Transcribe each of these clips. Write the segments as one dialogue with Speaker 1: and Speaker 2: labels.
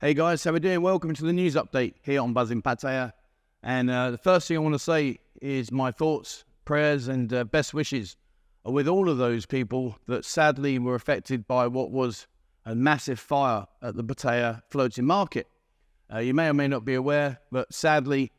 Speaker 1: Hey guys, how we doing? Welcome to the news update here on Buzzin Pattaya. And uh, the first thing I want to say is my thoughts, prayers, and uh, best wishes are with all of those people that sadly were affected by what was a massive fire at the Pattaya floating market. Uh, you may or may not be aware, but sadly,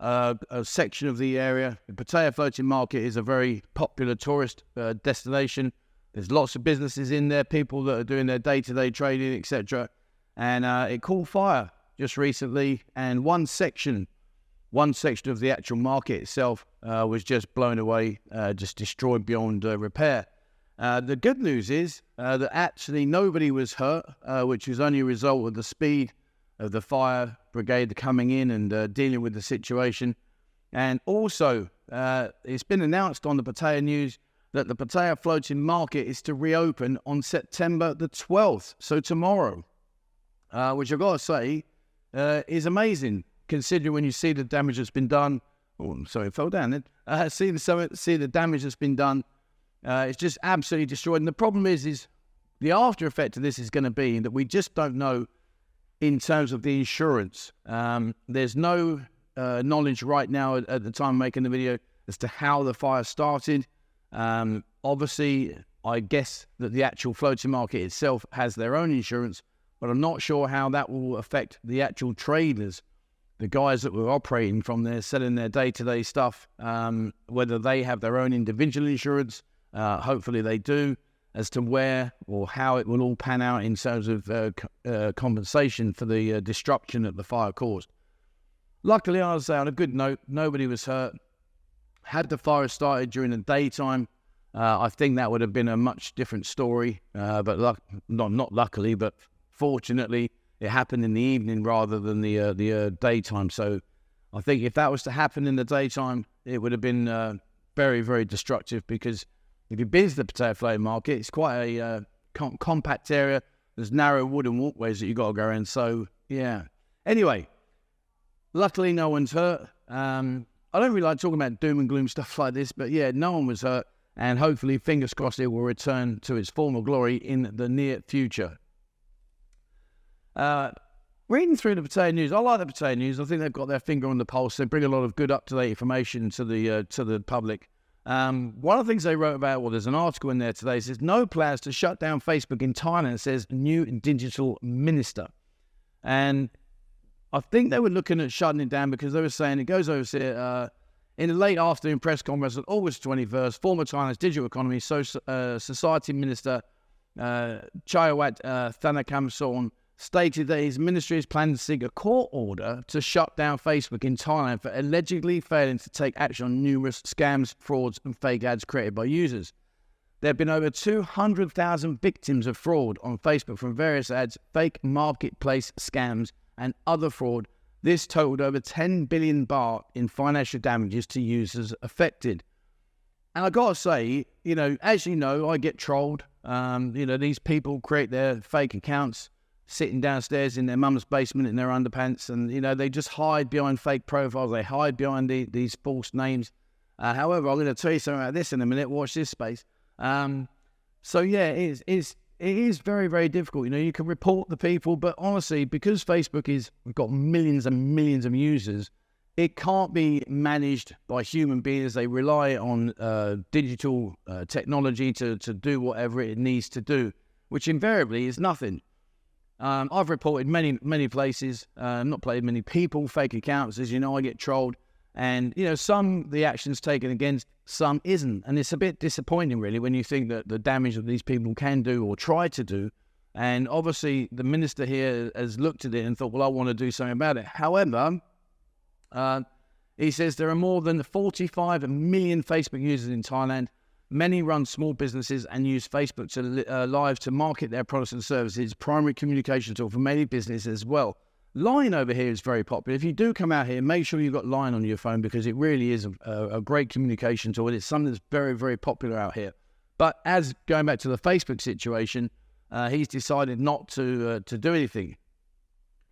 Speaker 1: uh, a section of the area, the Pattaya floating market, is a very popular tourist uh, destination. There's lots of businesses in there, people that are doing their day-to-day trading, etc. And uh, it caught fire just recently, and one section, one section of the actual market itself uh, was just blown away, uh, just destroyed beyond uh, repair. Uh, the good news is uh, that actually nobody was hurt, which was only a result of the speed of the fire brigade coming in and dealing with the situation. And also, it's been announced on the Pattaya News that the Pattaya floating market is to reopen on September the 12th, so tomorrow, uh, which I've got to say uh, is amazing considering when you see the damage that's been done. Oh, sorry, it fell down then. Uh, see, the, see the damage that's been done. Uh, it's just absolutely destroyed. And the problem is, is the after effect of this is going to be that we just don't know in terms of the insurance. Um, there's no uh, knowledge right now at, at the time of making the video as to how the fire started. Um, obviously, I guess that the actual floating market itself has their own insurance, but I'm not sure how that will affect the actual traders, the guys that were operating from there, selling their day to day stuff, um, whether they have their own individual insurance. Uh, hopefully, they do, as to where or how it will all pan out in terms of uh, uh, compensation for the uh, destruction that the fire caused. Luckily, I was on a good note, nobody was hurt. Had the fire started during the daytime, uh, I think that would have been a much different story. Uh, but luck- not not luckily, but fortunately, it happened in the evening rather than the uh, the uh, daytime. So I think if that was to happen in the daytime, it would have been uh, very very destructive because if you've been to the Pattaya floating market, it's quite a uh, com- compact area. There's narrow wooden walkways that you've got to go around. So yeah. Anyway, luckily no one's hurt. Um, I don't really like talking about doom and gloom stuff like this, but yeah, no one was hurt, and hopefully, fingers crossed, it will return to its former glory in the near future. Uh, reading through the Pattaya News, I like the Pattaya News. I think they've got their finger on the pulse. They bring a lot of good, up to date information to the uh, to the public. Um, one of the things they wrote about, well, there's an article in there today. says no plans to shut down Facebook in Thailand. Says new digital minister, and I think they were looking at shutting it down because they were saying it goes over here. Uh, in the late afternoon press conference on August 21st, former China's digital economy uh, society minister uh, Chayawat uh, Thanakamsorn stated that his ministry is planning to seek a court order to shut down Facebook in Thailand for allegedly failing to take action on numerous scams, frauds, and fake ads created by users. There have been over 200,000 victims of fraud on Facebook from various ads, fake marketplace scams, and other fraud. This totaled over 10 billion baht in financial damages to users affected. And I gotta say, you know, as you know, I get trolled. Um, you know, these people create their fake accounts sitting downstairs in their mum's basement in their underpants, and you know, they just hide behind fake profiles. They hide behind the, these false names. Uh, however, I'm going to tell you something about this in a minute. Watch this space. Um, so yeah, it is, it's it is very, very difficult. You know, you can report the people, but honestly, because Facebook is we've got millions and millions of users, it can't be managed by human beings. They rely on uh, digital uh, technology to to do whatever it needs to do, which invariably is nothing. Um, I've reported many, many places, uh, not played many people, fake accounts. As you know, I get trolled. And, you know, some the action's taken against, some isn't. And it's a bit disappointing, really, when you think that the damage that these people can do or try to do. And obviously, the minister here has looked at it and thought, well, I want to do something about it. However, uh, he says there are more than 45 million Facebook users in Thailand. Many run small businesses and use Facebook to uh, live to market their products and services, primary communication tool for many businesses as well. Line over here is very popular. If you do come out here, make sure you've got Line on your phone because it really is a, a great communication tool. It's something that's very, very popular out here. But as going back to the Facebook situation, uh, he's decided not to uh, to do anything.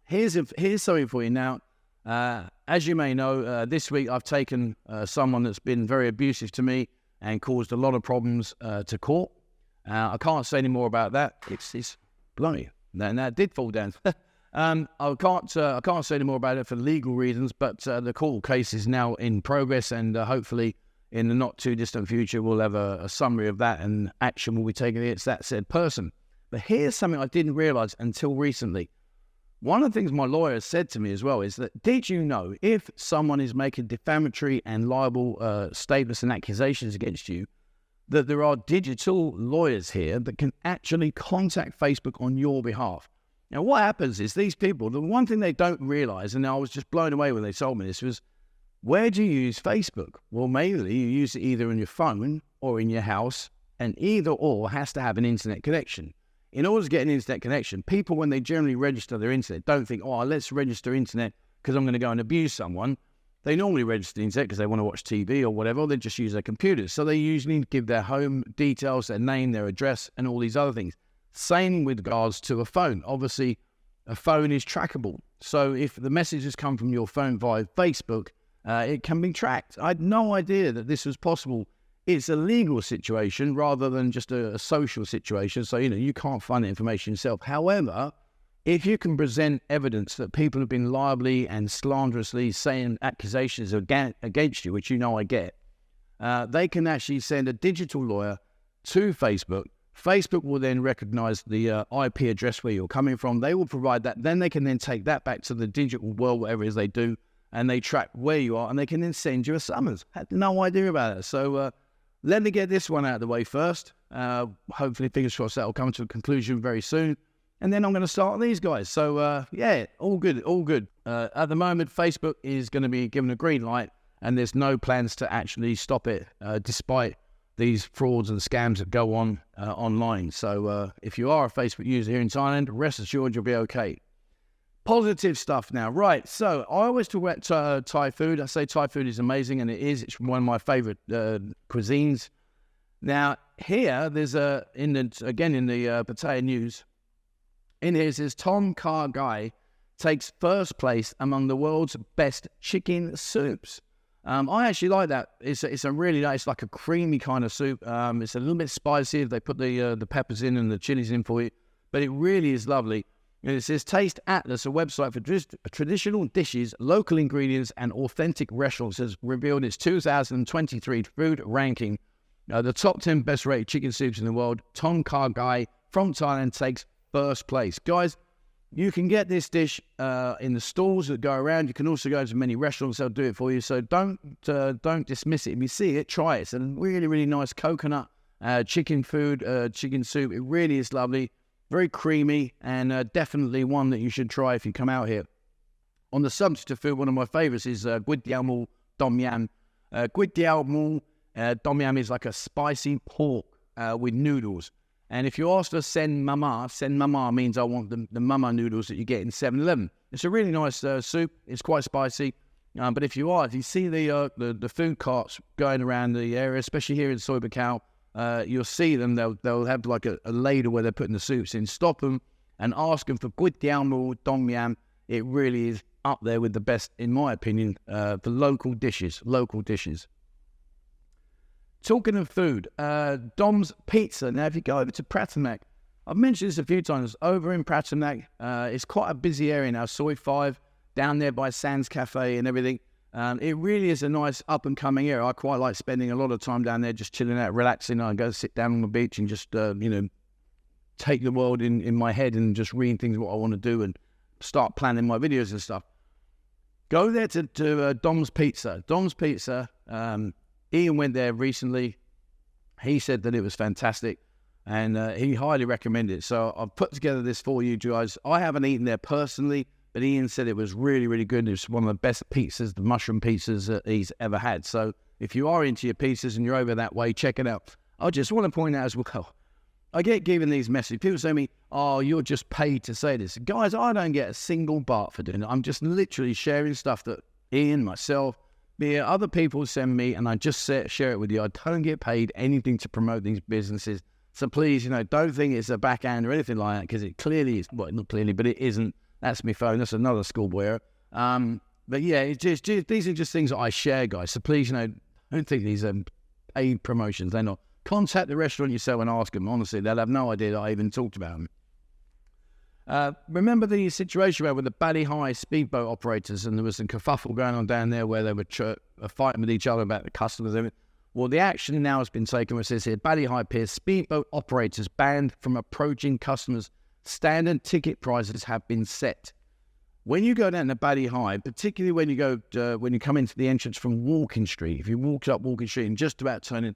Speaker 1: Here's a, here's something for you now. Uh, as you may know, uh, this week I've taken uh, someone that's been very abusive to me and caused a lot of problems uh, to court. I can't say any more about that. It's it's bloody, and that did fall down. Um, I can't uh, I can't say any more about it for legal reasons, but uh, the court case is now in progress, and uh, hopefully in the not too distant future we'll have a, a, summary of that, and action will be taken against that said person. But here's something I didn't realise until recently. One of the things my lawyer said to me as well is that did you know if someone is making defamatory and libel uh, statements and accusations against you, that there are digital lawyers here that can actually contact Facebook on your behalf. Now, what happens is these people, the one thing they don't realize, and I was just blown away when they told me this, was where do you use Facebook? Well, mainly you use it either on your phone or in your house, and either or has to have an internet connection. In order to get an internet connection, people, when they generally register their internet, don't think, oh, let's register internet because I'm going to go and abuse someone. They normally register the internet because they want to watch TV or whatever, or they just use their computers. So they usually give their home details, their name, their address, and all these other things. Same with regards to a phone. Obviously, a phone is trackable. So if the messages come from your phone via Facebook, uh, it can be tracked. I had no idea that this was possible. It's a legal situation rather than just a, a social situation. So, you know, you can't find the information yourself. However, if you can present evidence that people have been liably and slanderously saying accusations against you, which you know I get, uh, they can actually send a digital lawyer to Facebook Facebook will then recognize the uh, IP address where you're coming from. They will provide that. Then they can then take that back to the digital world, whatever it is they do, and they track where you are, and they can then send you a summons. I Had no idea about it. So uh, let me get this one out of the way first. Uh, hopefully, fingers crossed that will come to a conclusion very soon. And then I'm going to start on these guys. So uh, yeah, all good, all good. Uh, at the moment, Facebook is going to be given a green light, and there's no plans to actually stop it, uh, despite these frauds and scams that go on uh, online. So uh, if you are a Facebook user here in Thailand, rest assured you'll be okay. Positive stuff now, right? So I always talk about uh, Thai food. I say Thai food is amazing, and it is. It's one of my favorite uh, cuisines. Now here, there's a in the again in the uh, Pattaya News. In here says Tom Kha Gai takes first place among the world's best chicken soups. Um, I actually like that. It's a, it's a really nice, like a creamy kind of soup. Um, it's a little bit spicy if they put the uh, the peppers in and the chilies in for you, but it really is lovely. And it says Taste Atlas, a website for traditional dishes, local ingredients, and authentic restaurants, has revealed its 2023 food ranking. Uh, the top 10 best rated chicken soups in the world. Tom Kha Gai from Thailand takes first place. Guys, you can get this dish uh, in the stalls that go around. You can also go to many restaurants; they'll do it for you. So don't uh, don't dismiss it. If you see it, try it. It's a really really nice coconut uh, chicken food, uh, chicken soup. It really is lovely, very creamy, and uh, definitely one that you should try if you come out here. On the subject of food, one of my favourites is uh, Guidiao Dom Yam. Uh, Guidiao uh, Dom Yam is like a spicy pork uh, with noodles. And if you ask for sen mama, sen mama means I want the, the mama noodles that you get in 7 Eleven. It's a really nice uh, soup. It's quite spicy. Um, but if you are, if you see the, uh, the, the food carts going around the area, especially here in Buakhao, uh, you'll see them. They'll they'll have like a, a, ladle where they're putting the soups in. Stop them and ask them for good diao dong yam. It really is up there with the best, in my opinion, uh, for local dishes. Local dishes. Talking of food, uh, Dom's Pizza. Now, if you go over to Pratamnak, I've mentioned this a few times. Over in Pratamnak, uh, it's quite a busy area now. Soi 5, down there by Sands Cafe and everything. Um, it really is a nice up and coming area. I quite like spending a lot of time down there just chilling out, relaxing. I go sit down on the beach and just, uh, you know, take the world in, in my head and just read things what I want to do and start planning my videos and stuff. Go there to, to uh, Dom's Pizza. Dom's Pizza um, Ian went there recently. He said that it was fantastic and uh, he highly recommended it. So I've put together this for you guys. I haven't eaten there personally, but Ian said it was really, really good. It was one of the best pizzas, the mushroom pizzas that he's ever had. So if you are into your pizzas and you're over that way, check it out. I just want to point out as well, I get given these messages. People say to me, Oh, you're just paid to say this. Guys, I don't get a single baht for doing it. I'm just literally sharing stuff that Ian, myself, yeah, other people send me, and I just share it with you. I don't get paid anything to promote these businesses. So please, you know, don't think it's a backhand or anything like that because it clearly is. Well, not clearly, but it isn't. That's my phone. That's another schoolboy. Um, but yeah, it's just, just, these are just things that I share, guys. So please, you know, don't think these are paid promotions. They're not. Contact the restaurant yourself and ask them. Honestly, they'll have no idea that I even talked about them. Uh, remember the situation where with the Bali Hai speedboat operators and there was some kerfuffle going on down there where they were uh, fighting with each other about the customers. Well, the action now has been taken, which says here Bali Hai Pier speedboat operators banned from approaching customers. Standard ticket prices have been set. When you go down to Bali Hai, particularly when you go uh, when you come into the entrance from Walking Street, if you walk up Walking Street and just about turning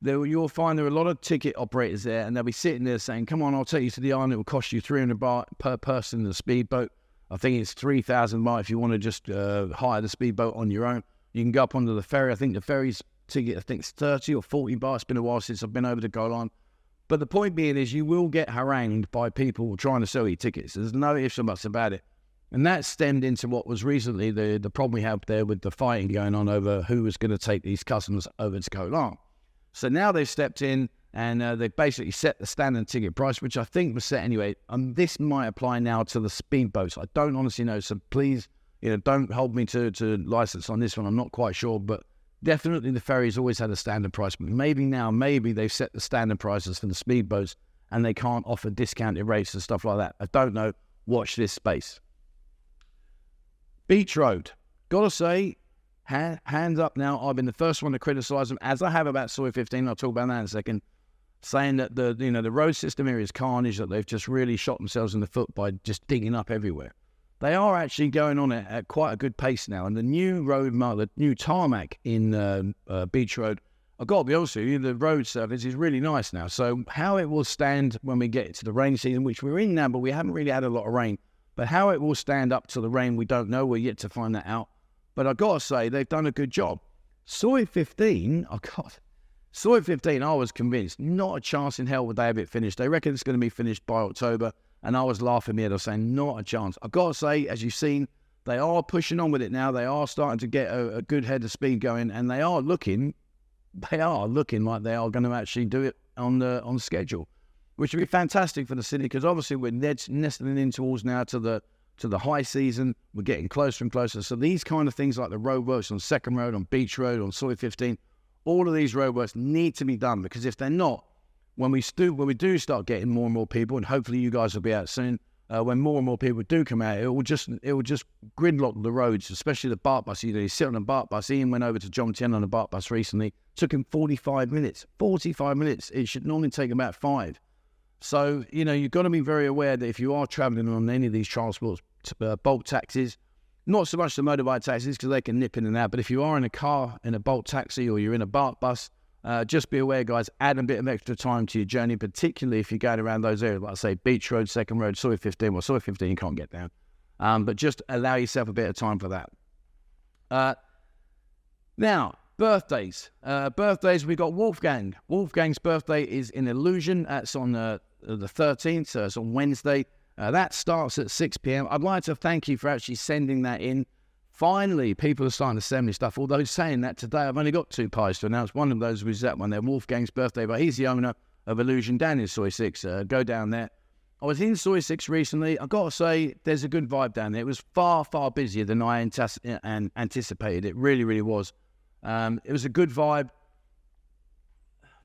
Speaker 1: there, you'll find there are a lot of ticket operators there, and they'll be sitting there saying, "Come on, I'll take you to the island. It will cost you 300 baht per person in the speedboat. I think it's 3,000 baht if you want to just uh, hire the speedboat on your own. You can go up onto the ferry. I think the ferry's ticket, I think it's 30 or 40 baht. It's been a while since I've been over to Koh Larn. But the point being is, you will get harangued by people trying to sell you tickets. There's no ifs or buts about it. And that stemmed into what was recently the, the problem we had there with the fighting going on over who was going to take these customers over to Koh. So now they've stepped in and uh, they've basically set the standard ticket price, which I think was set anyway. And this might apply now to the speedboats. I don't honestly know. So please, you know, don't hold me to, to license on this one. I'm not quite sure, but definitely the ferries always had a standard price. But maybe now, maybe they've set the standard prices for the speedboats and they can't offer discounted rates and stuff like that. I don't know. Watch this space. Beach Road. Gotta say, hand, hands up now. I've been the first one to criticise them, as I have about Soi 15. I'll talk about that in a second. Saying that the you know the road system here is carnage, that they've just really shot themselves in the foot by just digging up everywhere. They are actually going on at, at quite a good pace now, and the new road, the new tarmac in uh, uh, Beach Road. I've got to be honest with you, the road surface is really nice now. So how it will stand when we get to the rain season, which we're in now, but we haven't really had a lot of rain. But how it will stand up to the rain, we don't know. We're yet to find that out. But I've got to say, they've done a good job. Soi 15, oh God, Soi 15, I was convinced, not a chance in hell would they have it finished. They reckon it's going to be finished by October. And I was laughing me head off saying, not a chance. I've got to say, as you've seen, they are pushing on with it now. They are starting to get a, a good head of speed going, and they are looking, they are looking like they are going to actually do it on the on schedule, which would be fantastic for the city because obviously we're nestling in towards now to the to the high season. We're getting closer and closer. So these kind of things like the roadworks on Second Road, on Beach Road, on Soi 15, all of these roadworks need to be done because if they're not, when we stu- when we do start getting more and more people, and hopefully you guys will be out soon, uh, when more and more people do come out, it will just it will just gridlock the roads, especially the baht bus. You know, you sit on a baht bus. Ian went over to Jomtien on a baht bus recently. Took him 45 minutes. 45 minutes. It should normally take about five. So, you know, you've got to be very aware that if you are traveling on any of these transports, uh, Bolt taxis, not so much the motorbike taxis because they can nip in and out, but if you are in a car, in a Bolt taxi, or you're in a baht bus, uh, just be aware, guys, add a bit of extra time to your journey, particularly if you're going around those areas, like I say, Beach Road, Second Road, Soi 15. Well, Soi 15 you can't get down. Um, but just allow yourself a bit of time for that. Uh, now, birthdays. Uh, birthdays, we've got Wolfgang. Wolfgang's birthday is in Illusion. That's on uh, the 13th, so it's on Wednesday. Uh, that starts at 6 p.m. I'd like to thank you for actually sending that in. Finally, people are starting to send me stuff. Although saying that today, I've only got two pies to announce. One of those was that one there, Wolfgang's birthday, but he's the owner of Illusion down in Soi 6. Uh, go down there. I was in Soi 6 recently. I've got to say, there's a good vibe down there. It was far, far busier than I and anticipated. It really, really was. Um, it was a good vibe.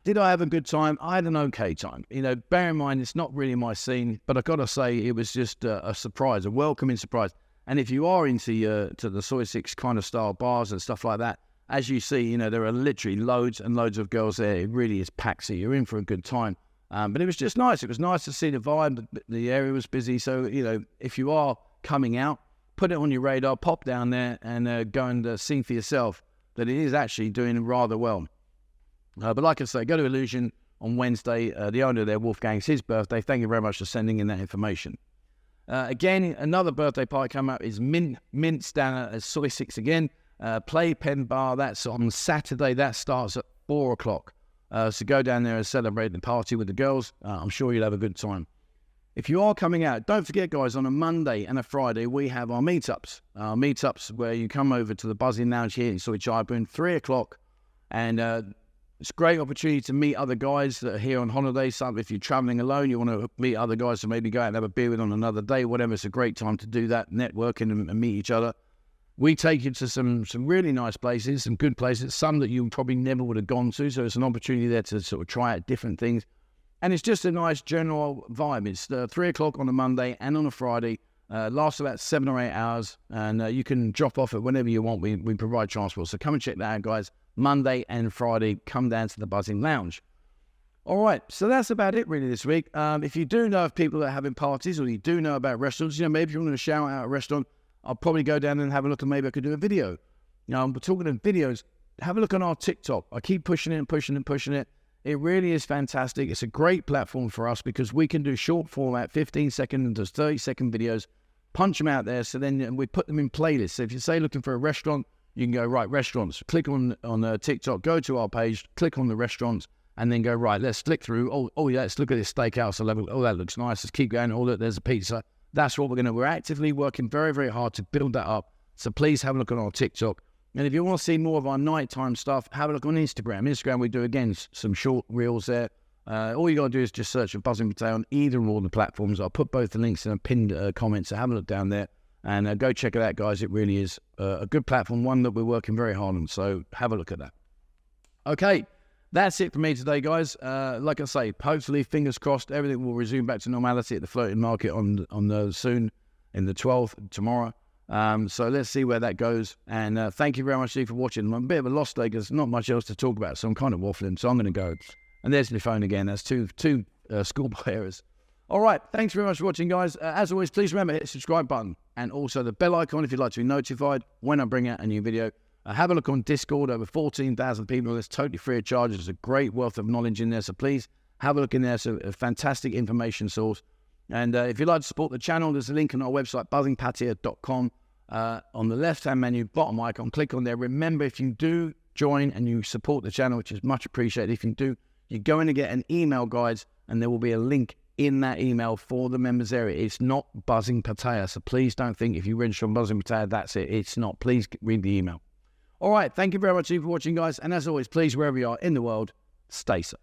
Speaker 1: Did I have a good time? I had an okay time. You know, bear in mind, it's not really my scene, but I've got to say, it was just a, a, surprise, a welcoming surprise. And if you are into uh, to the soi 6 kind of style bars and stuff like that, as you see, you know, there are literally loads and loads of girls there. It really is packed, so you're in for a good time. Um, but it was just nice. It was nice to see the vibe. The area was busy. So, you know, if you are coming out, put it on your radar, pop down there and uh, go and uh, see for yourself that it is actually doing rather well. Uh, but like I say, go to Illusion on Wednesday. Uh, the owner there, Wolfgang's his birthday. Thank you very much for sending in that information. Uh, again, another birthday party coming up is Mint Mints down at Soi 6 again. Uh, Playpen Bar, that's on Saturday. That starts at 4 o'clock. Uh, so go down there and celebrate the party with the girls. Uh, I'm sure you'll have a good time. If you are coming out, don't forget, guys, on a Monday and a Friday, we have our meetups. Our meetups where you come over to the Buzzing Lounge here in Soi Chaiboon, 3 o'clock. And uh, it's a great opportunity to meet other guys that are here on holiday. Some, if you're traveling alone, you want to meet other guys to maybe go out and have a beer with on another day, whatever. It's a great time to do that, networking and, and meet each other. We take you to some some really nice places, some good places, some that you probably never would have gone to. So it's an opportunity there to sort of try out different things. And it's just a nice general vibe. It's uh, three o'clock on a Monday and on a Friday. Uh, lasts about seven or eight hours, and uh, you can drop off it whenever you want. We, we provide transport. So come and check that out, guys. Monday and Friday, come down to the Buzzing Lounge. All right, so that's about it really this week. Um, if you do know of people that are having parties or you do know about restaurants, you know, maybe you want to shout out a restaurant, I'll probably go down and have a look and maybe I could do a video. Now, I'm talking of videos, have a look on our TikTok. I keep pushing it and pushing and pushing it. It really is fantastic. It's a great platform for us because we can do short format, 15 second to 30 second videos, punch them out there. So then we put them in playlists. So if you say looking for a restaurant, you can go right restaurants. Click on on uh, TikTok, go to our page, click on the restaurants, and then go right. Let's flick through. Oh, oh yeah, let's look at this steakhouse. Level. Oh, that looks nice. Let's keep going. Oh, look, there's a pizza. That's what we're gonna. We're actively working very, very hard to build that up. So please have a look on our TikTok. And if you want to see more of our nighttime stuff, have a look on Instagram. Instagram, we do again some short reels there. Uh, all you got to do is just search for Buzzing Pattaya on either or all the platforms. I'll put both the links in a pinned uh, comment, so have a look down there and uh, go check it out, guys. It really is uh, a good platform, one that we're working very hard on. So have a look at that. Okay, that's it for me today, guys. Uh, like I say, hopefully, fingers crossed, everything will resume back to normality at the floating market on on the soon in the 12th tomorrow. Um, so let's see where that goes. And uh, thank you very much, Steve, for watching. I'm a bit of a lost day because not much else to talk about, so I'm kind of waffling. So I'm going to go. And there's my phone again. That's two two uh, schoolboy errors. All right. Thanks very much for watching, guys. Uh, as always, please remember hit the subscribe button and also the bell icon if you'd like to be notified when I bring out a new video. Uh, have a look on Discord. Over 14,000 people. It's totally free of charge. There's a great wealth of knowledge in there. So please have a look in there. It's a, a fantastic information source. And uh, if you'd like to support the channel, there's a link on our website, buzzinpattaya.com. Uh, on the left hand menu, bottom icon, click on there. Remember, if you do join and you support the channel, which is much appreciated, if you do, you're going to get an email guide and there will be a link in that email for the members area. It's not Buzzing Pattaya. So please don't think if you register on Buzzing Pattaya, that's it. It's not. Please read the email. All right. Thank you very much for watching, guys. And as always, please, wherever you are in the world, stay safe.